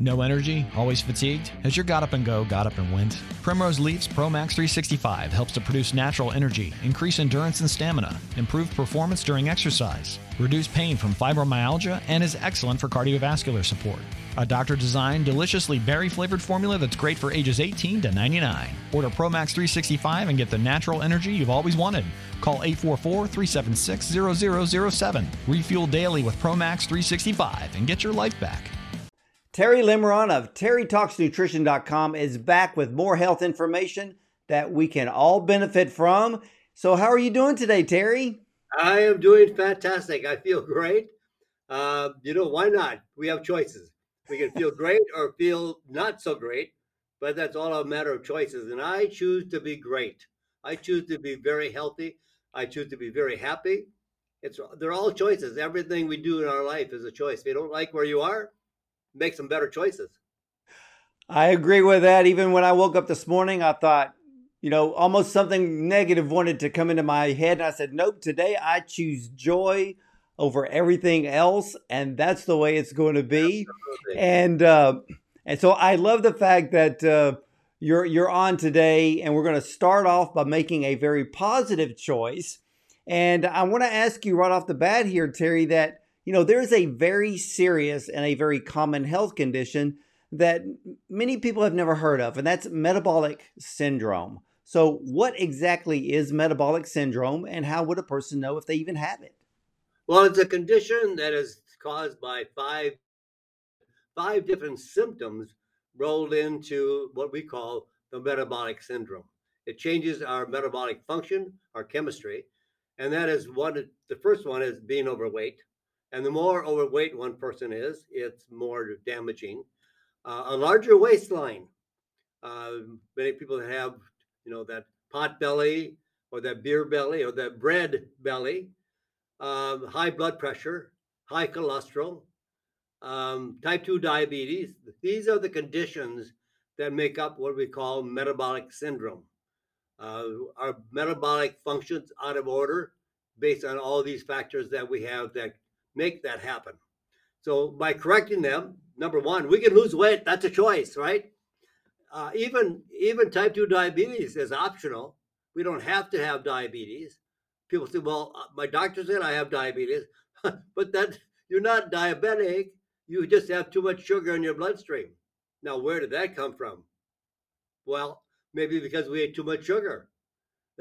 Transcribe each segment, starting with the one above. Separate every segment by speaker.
Speaker 1: No energy? Always fatigued? Has your got up and go got up and went? Primrose Leaf's Pro Max 365 helps to produce natural energy, increase endurance and stamina, improve performance during exercise, reduce pain from fibromyalgia, and is excellent for cardiovascular support. A doctor designed, deliciously berry flavored formula that's great for ages 18 to 99. Order Pro Max 365 and get the natural energy you've always wanted. Call 844 376 0007. Refuel daily with Pro Max 365 and get your life back.
Speaker 2: Terry Lemerond of TerryTalksNutrition.com is back with more health information that we can all benefit from. So, how are you doing today, Terry?
Speaker 3: I am doing fantastic. I feel great. Uh, you know, why not? We have choices. We can feel great or feel not so great, but that's all a matter of choices. And I choose to be great. I choose to be very healthy. I choose to be very happy. It's they're all choices. Everything we do in our life is a choice. If you don't like where you are, make some better choices.
Speaker 2: I agree with that. Even when I woke up this morning, I thought, you know, almost something negative wanted to come into my head. And I said, nope, today I choose joy over everything else. And that's the way it's going to be. Absolutely. And, uh, and so I love the fact that, uh, you're, you're on today and we're going to start off by making a very positive choice. And I want to ask you right off the bat here, Terry, that, you know, there's a very serious and a very common health condition that many people have never heard of, and that's metabolic syndrome. So, what exactly is metabolic syndrome, and how would a person know if they even have it?
Speaker 3: Well, it's a condition that is caused by five five different symptoms rolled into what we call the metabolic syndrome. It changes our metabolic function, our chemistry, and that is one. The first one is being overweight. And the more overweight one person is, it's more damaging. Uh, a larger waistline. Uh, many people have, you know, that pot belly or that beer belly or that bread belly, um, high blood pressure, high cholesterol, um, type 2 diabetes. These are the conditions that make up what we call metabolic syndrome. Uh, our metabolic functions out of order based on all these factors that we have that make that happen. So by correcting them, number one, we can lose weight. That's a choice, right? Uh, even even type two diabetes is optional. We don't have to have diabetes. People say, "Well, uh, my doctor said I have diabetes," but that you're not diabetic. You just have too much sugar in your bloodstream. Now, where did that come from? Well, maybe because we ate too much sugar.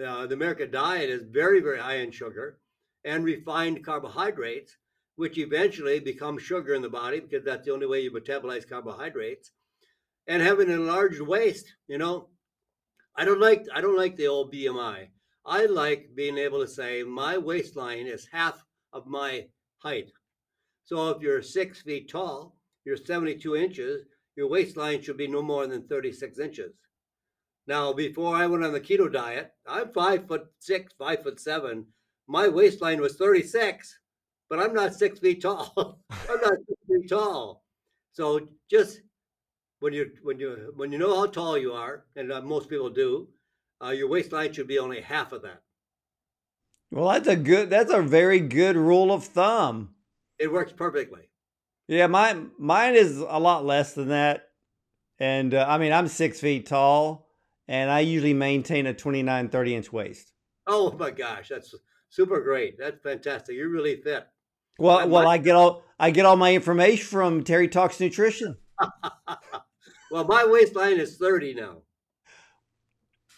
Speaker 3: Uh, the American diet is very, very high in sugar and refined carbohydrates which eventually becomes sugar in the body because that's the only way you metabolize carbohydrates, and having an enlarged waist. You know, I don't like I don't like the old BMI. I like being able to say my waistline is half of my height. So if you're six feet tall, you're 72 inches, your waistline should be no more than 36 inches. Now, before I went on the keto diet, I'm five foot six, five foot seven. My waistline was 36 but I'm not six feet tall. I'm not six feet tall. So just when you when you when you know how tall you are, and uh, most people do, uh, your waistline should be only half of that.
Speaker 2: Well, that's a good. That's a very good rule of thumb.
Speaker 3: It works perfectly.
Speaker 2: Yeah, mine mine is a lot less than that, and uh, I mean I'm six feet tall, and I usually maintain a 29, 30 inch waist.
Speaker 3: Oh my gosh, that's super great. That's fantastic. You're really fit.
Speaker 2: Well, my, well, I get all I get all my information from Terry Talks Nutrition.
Speaker 3: well, my waistline is thirty now.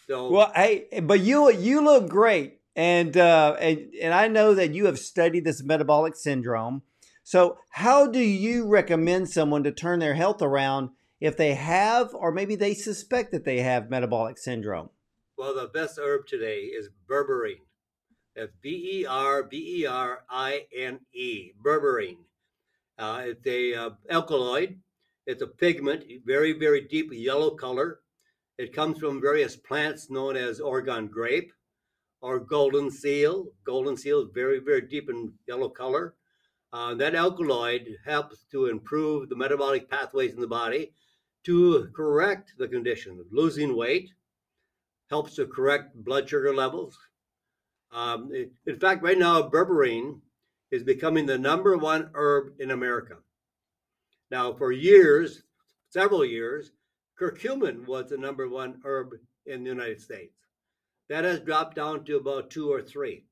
Speaker 2: So well, hey, but you you look great, and uh, and and I know that you have studied this metabolic syndrome. So, how do you recommend someone to turn their health around if they have, or maybe they suspect that they have metabolic syndrome?
Speaker 3: Well, the best herb today is berberine. That's B E R B E R I N E, berberine. Uh, it's a uh, alkaloid. It's a pigment, very very deep yellow color. It comes from various plants known as Oregon grape or golden seal. Golden seal is very very deep in yellow color. Uh, that alkaloid helps to improve the metabolic pathways in the body to correct the condition of losing weight, helps to correct blood sugar levels, um, in fact, right now, berberine is becoming the number one herb in America. Now, for years, several years, curcumin was the number one herb in the United States. That has dropped down to about two or three.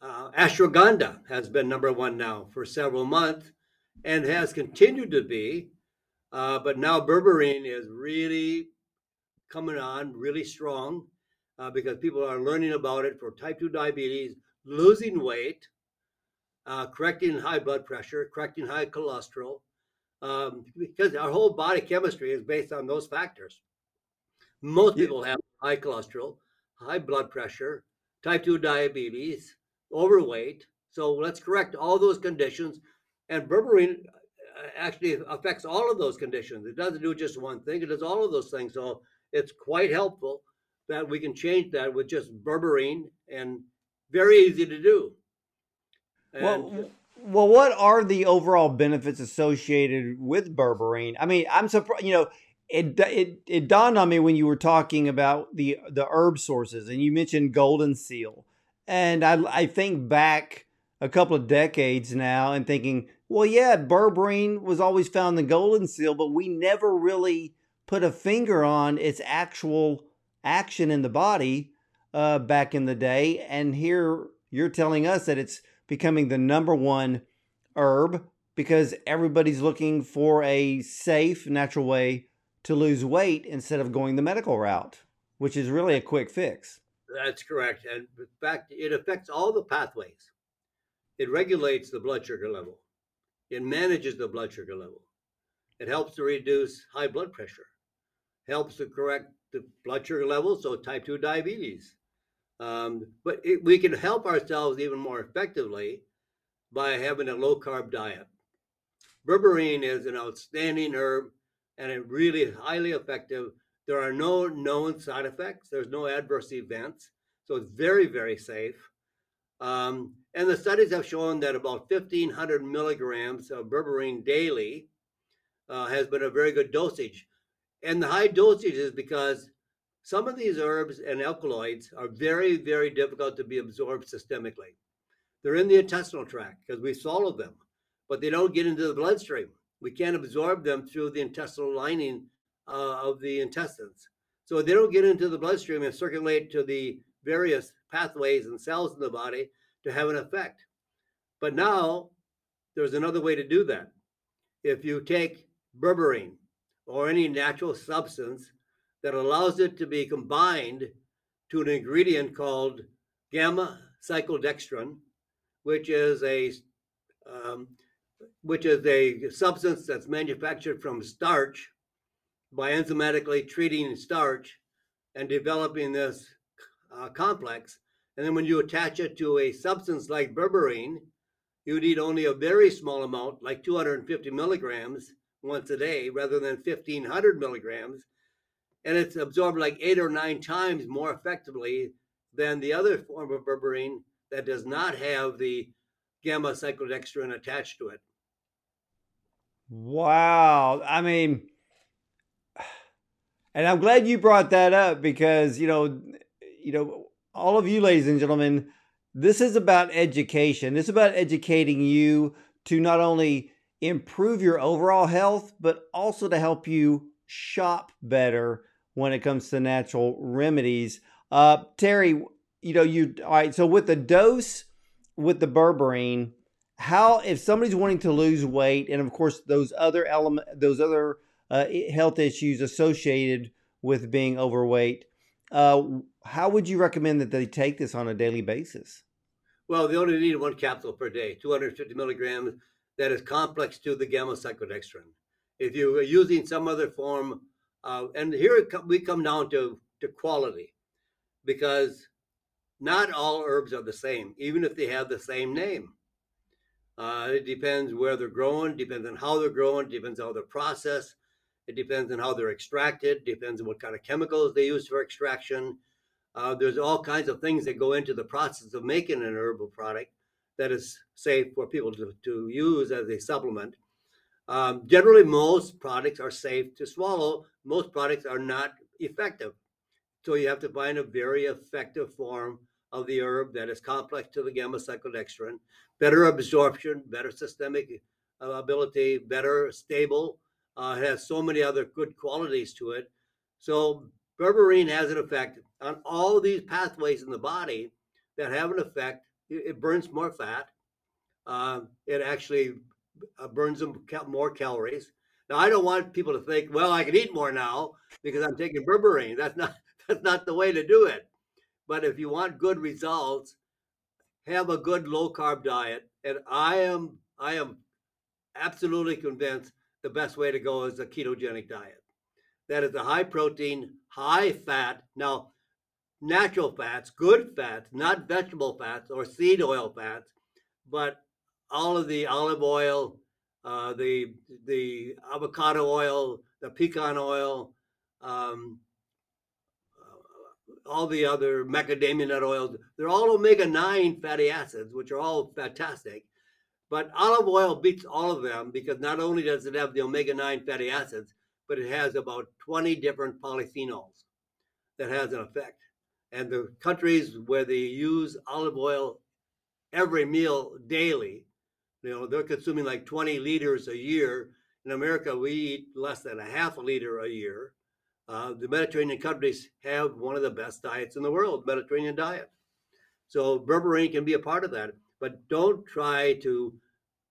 Speaker 3: Uh, ashwagandha has been number one now for several months and has continued to be. Uh, but now berberine is really coming on really strong uh, because people are learning about it for type 2 diabetes, losing weight, uh, correcting high blood pressure, correcting high cholesterol, um, because our whole body chemistry is based on those factors. Most people have high cholesterol, high blood pressure, type 2 diabetes, overweight. So let's correct all those conditions. And berberine uh, actually affects all of those conditions. It doesn't do just one thing, it does all of those things. So it's quite helpful that we can change that with just berberine and very easy to do.
Speaker 2: And well, well, what are the overall benefits associated with berberine? I mean, I'm surprised. You know, it it it dawned on me when you were talking about the the herb sources, and you mentioned golden seal, and I I think back a couple of decades now and thinking, well, yeah, berberine was always found in the golden seal, but we never really put a finger on its actual action in the body uh, back in the day, and here you're telling us that it's becoming the number one herb because everybody's looking for a safe, natural way to lose weight instead of going the medical route, which is really a quick fix.
Speaker 3: That's correct. And in fact, it affects all the pathways. It regulates the blood sugar level, it manages the blood sugar level, it helps to reduce high blood pressure, helps to correct the blood sugar level, so type 2 diabetes. Um, but it, we can help ourselves even more effectively by having a low carb diet. Berberine is an outstanding herb and it really highly effective. There are no known side effects. There's no adverse events, so it's very very safe. Um, and the studies have shown that about 1,500 milligrams of berberine daily uh, has been a very good dosage. And the high dosage is because some of these herbs and alkaloids are very, very difficult to be absorbed systemically. They're in the intestinal tract because we swallow them, but they don't get into the bloodstream. We can't absorb them through the intestinal lining uh, of the intestines. So they don't get into the bloodstream and circulate to the various pathways and cells in the body to have an effect. But now there's another way to do that. If you take berberine or any natural substance that allows it to be combined to an ingredient called gamma cyclodextrin, which is a um, which is a substance that's manufactured from starch by enzymatically treating starch and developing this uh, complex. And then when you attach it to a substance like berberine, you need only a very small amount, like 250 milligrams once a day, rather than 1500 milligrams and it's absorbed like eight or nine times more effectively than the other form of berberine that does not have the gamma cyclodextrin attached to it.
Speaker 2: Wow. I mean, and I'm glad you brought that up because, you know, you know, all of you ladies and gentlemen, this is about education. This is about educating you to not only improve your overall health, but also to help you shop better when it comes to natural remedies. Uh, Terry, you know, you all right. So with the dose with the berberine, how if somebody's wanting to lose weight, and of course those other element, those other uh, health issues associated with being overweight, uh, how would you recommend that they take this on a daily basis?
Speaker 3: Well, they only need one capsule per day, 250 milligrams. That is complex to the gamma cyclodextrin. If you're using some other form uh, and here we come down to, to quality because not all herbs are the same, even if they have the same name. Uh, it depends where they're grown, depends on how they're grown, depends on how they're processed, it depends on how they're extracted, depends on what kind of chemicals they use for extraction. Uh, there's all kinds of things that go into the process of making an herbal product that is safe for people to, to use as a supplement. Um, generally, most products are safe to swallow. Most products are not effective. So you have to find a very effective form of the herb that is complex to the gamma cyclodextrin, better absorption, better systemic uh, ability, better stable Uh, has so many other good qualities to it. So berberine has an effect on all these pathways in the body that have an effect. It, burns more fat. Uh, it actually uh, burns them more calories. Now, I don't want people to think, well, I can eat more now because I'm taking berberine. That's not that's not the way to do it. But if you want good results, have a good low carb diet. And I am I am absolutely convinced the best way to go is a ketogenic diet. That is a high protein, high fat. Now, natural fats, good fats, not vegetable fats or seed oil fats, but all of the olive oil, uh, the the avocado oil, the pecan oil, um, all the other macadamia nut oils, they're all omega 9 fatty acids, which are all fantastic. But olive oil beats all of them because not only does it have the omega 9 fatty acids, but it has about 20 different polyphenols that has an effect. And the countries where they use olive oil every meal daily, you know, they're consuming like 20 liters a year. In America, we eat less than a half a liter a year. Uh, the Mediterranean countries have one of the best diets in the world, Mediterranean diet. So berberine can be a part of that, but don't try to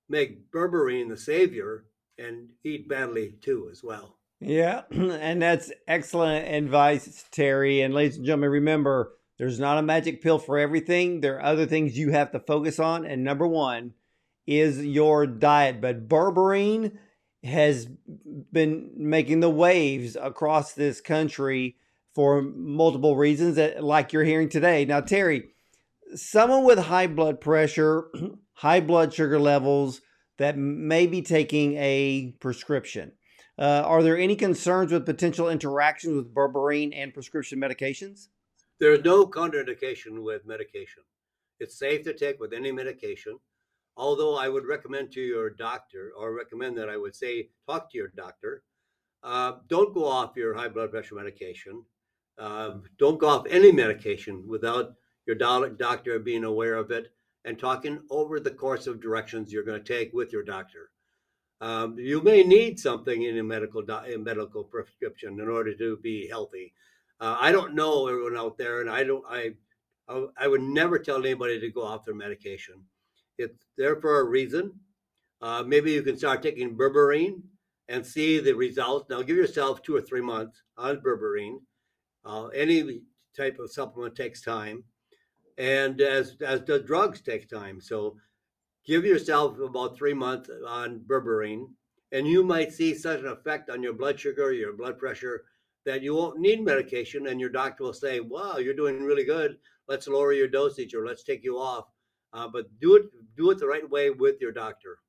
Speaker 3: make berberine the savior and eat badly too as well.
Speaker 2: Yeah, and that's excellent advice, Terry. And ladies and gentlemen, remember there's not a magic pill for everything. There are other things you have to focus on. And number one is your diet. But berberine has been making the waves across this country for multiple reasons that like you're hearing today. Now, Terry, someone with high blood pressure, high blood sugar levels that may be taking a prescription. Uh, are there any concerns with potential interactions with berberine and prescription medications?
Speaker 3: There's no contraindication with medication. It's safe to take with any medication. Although I would recommend to your doctor, or recommend that I would say, talk to your doctor. Uh, don't go off your high blood pressure medication. Uh, don't go off any medication without your doctor being aware of it and talking over the course of directions you're going to take with your doctor. Um, you may need something in a medical medical prescription in order to be healthy. Uh, I don't know everyone out there, and I don't. I I would never tell anybody to go off their medication. It's there for a reason. Uh, maybe you can start taking berberine and see the results. Now, give yourself two or three months on berberine. Uh, any type of supplement takes time, and as as the drugs take time. So, give yourself about three months on berberine, and you might see such an effect on your blood sugar, your blood pressure, that you won't need medication, and your doctor will say, "Wow, you're doing really good. Let's lower your dosage, or let's take you off." uh, but do it do it the right way with your doctor.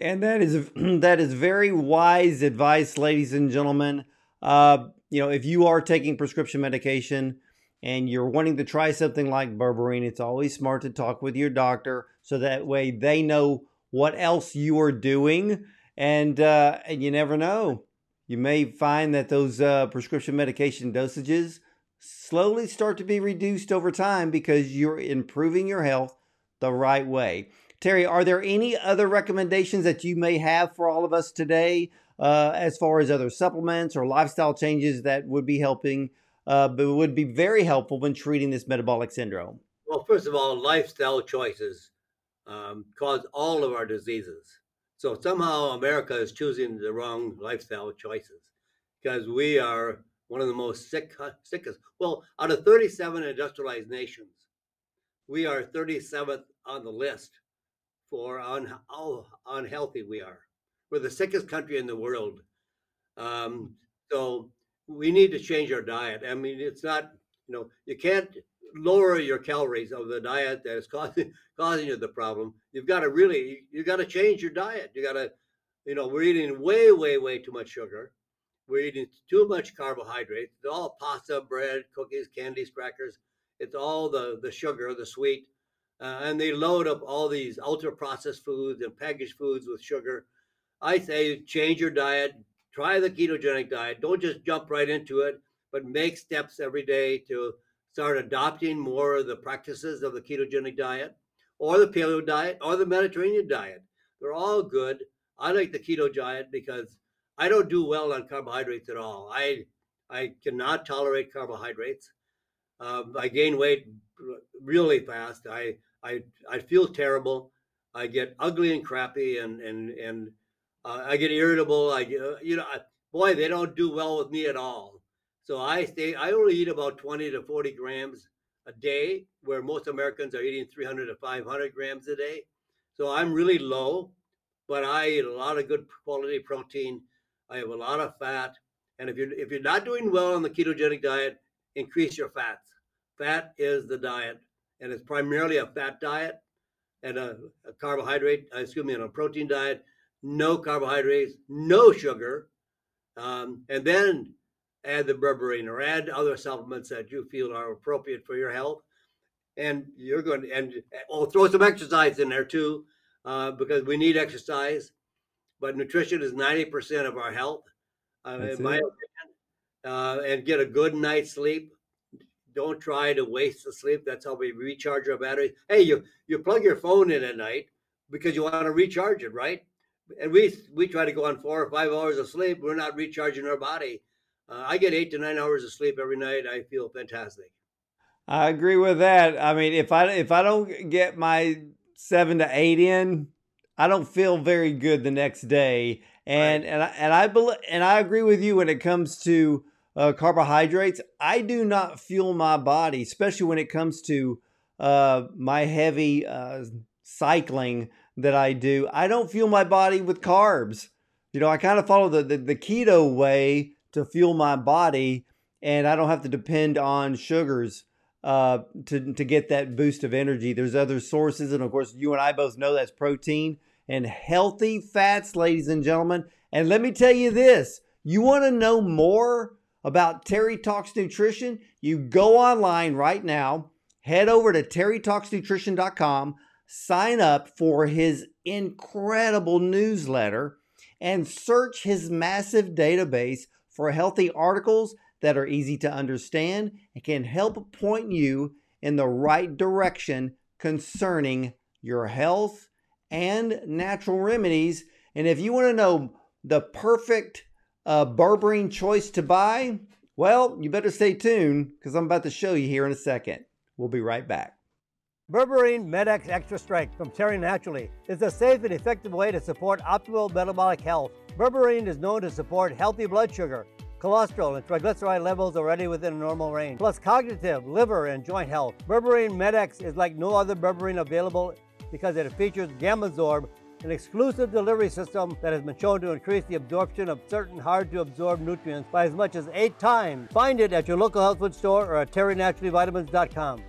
Speaker 2: And that is that is very wise advice, ladies and gentlemen. Uh, you know, if you are taking prescription medication and you're wanting to try something like berberine, it's always smart to talk with your doctor so that way they know what else you are doing. And uh, and you never know, you may find that those uh, prescription medication dosages slowly start to be reduced over time because you're improving your health the right way. Terry, are there any other recommendations that you may have for all of us today uh, as far as other supplements or lifestyle changes that would be helping, uh, but would be very helpful when treating this metabolic syndrome?
Speaker 3: Well, first of all, lifestyle choices um, cause all of our diseases. So somehow America is choosing the wrong lifestyle choices because we are one of the most sick, sickest. Well, out of 37 industrialized nations, we are 37th on the list for on how unhealthy we are. We're the sickest country in the world. Um, so we need to change our diet. I mean, it's not, you know, you can't lower your calories of the diet that is causing causing you the problem. You've got to really, you got to change your diet. You got to, you know, we're eating way, way, way too much sugar. We're eating too much carbohydrates. It's all pasta, bread, cookies, candies, crackers. It's all the, the sugar, the sweet. Uh, and they load up all these ultra processed foods and packaged foods with sugar. I say change your diet, try the ketogenic diet. Don't just jump right into it, but make steps every day to start adopting more of the practices of the ketogenic diet or the paleo diet or the Mediterranean diet. They're all good. I like the keto diet because I don't do well on carbohydrates at all. I I cannot tolerate carbohydrates. Um, I gain weight really fast. I I I feel terrible. I get ugly and crappy, and and and uh, I get irritable. I you know, I, boy, they don't do well with me at all. So I stay. I only eat about twenty to forty grams a day, where most Americans are eating three hundred to five hundred grams a day. So I'm really low, but I eat a lot of good quality protein. I have a lot of fat, and if you're if you're not doing well on the ketogenic diet, increase your fats. Fat is the diet, and it's primarily a fat diet and a, a carbohydrate, uh, excuse me, and a protein diet, no carbohydrates, no sugar, um, and then add the berberine or add other supplements that you feel are appropriate for your health. And you're going to, and oh, throw some exercise in there too, uh, because we need exercise. But nutrition is 90% of our health, uh, in my opinion. Uh, and get a good night's sleep don't try to waste the sleep. That's how we recharge our battery. Hey, you you plug your phone in at night because you want to recharge it, right? And we we try to go on four or five hours of sleep. We're not recharging our body. Uh, I get eight to nine hours of sleep every night. I feel fantastic.
Speaker 2: I agree with that. I mean, if I if I don't get my seven to eight in, I don't feel very good the next day. And right. and I, and I believe and I agree with you when it comes to uh, carbohydrates, I do not fuel my body, especially when it comes to uh, my heavy uh, cycling that I do. I don't fuel my body with carbs. You know, I kind of follow the, the, the keto way to fuel my body, and I don't have to depend on sugars uh, to, to get that boost of energy. There's other sources, and of course, you and I both know that's protein and healthy fats, ladies and gentlemen. And let me tell you this you want to know more about Terry Talks Nutrition, you go online right now, head over to terrytalksnutrition.com, sign up for his incredible newsletter, and search his massive database for healthy articles that are easy to understand and can help point you in the right direction concerning your health and natural remedies. And if you want to know the perfect a berberine choice to buy? Well, you better stay tuned because I'm about to show you here in a second. We'll be right back.
Speaker 4: Berberine Med-X Extra Strength from Terry Naturally is a safe and effective way to support optimal metabolic health. Berberine is known to support healthy blood sugar, cholesterol, and triglyceride levels already within a normal range, plus cognitive, liver, and joint health. Berberine Med-X is like no other berberine available because it features GammaZorb, an exclusive delivery system that has been shown to increase the absorption of certain hard to absorb nutrients by as much as eight times. Find it at your local health food store or at terrynaturallyvitamins.com.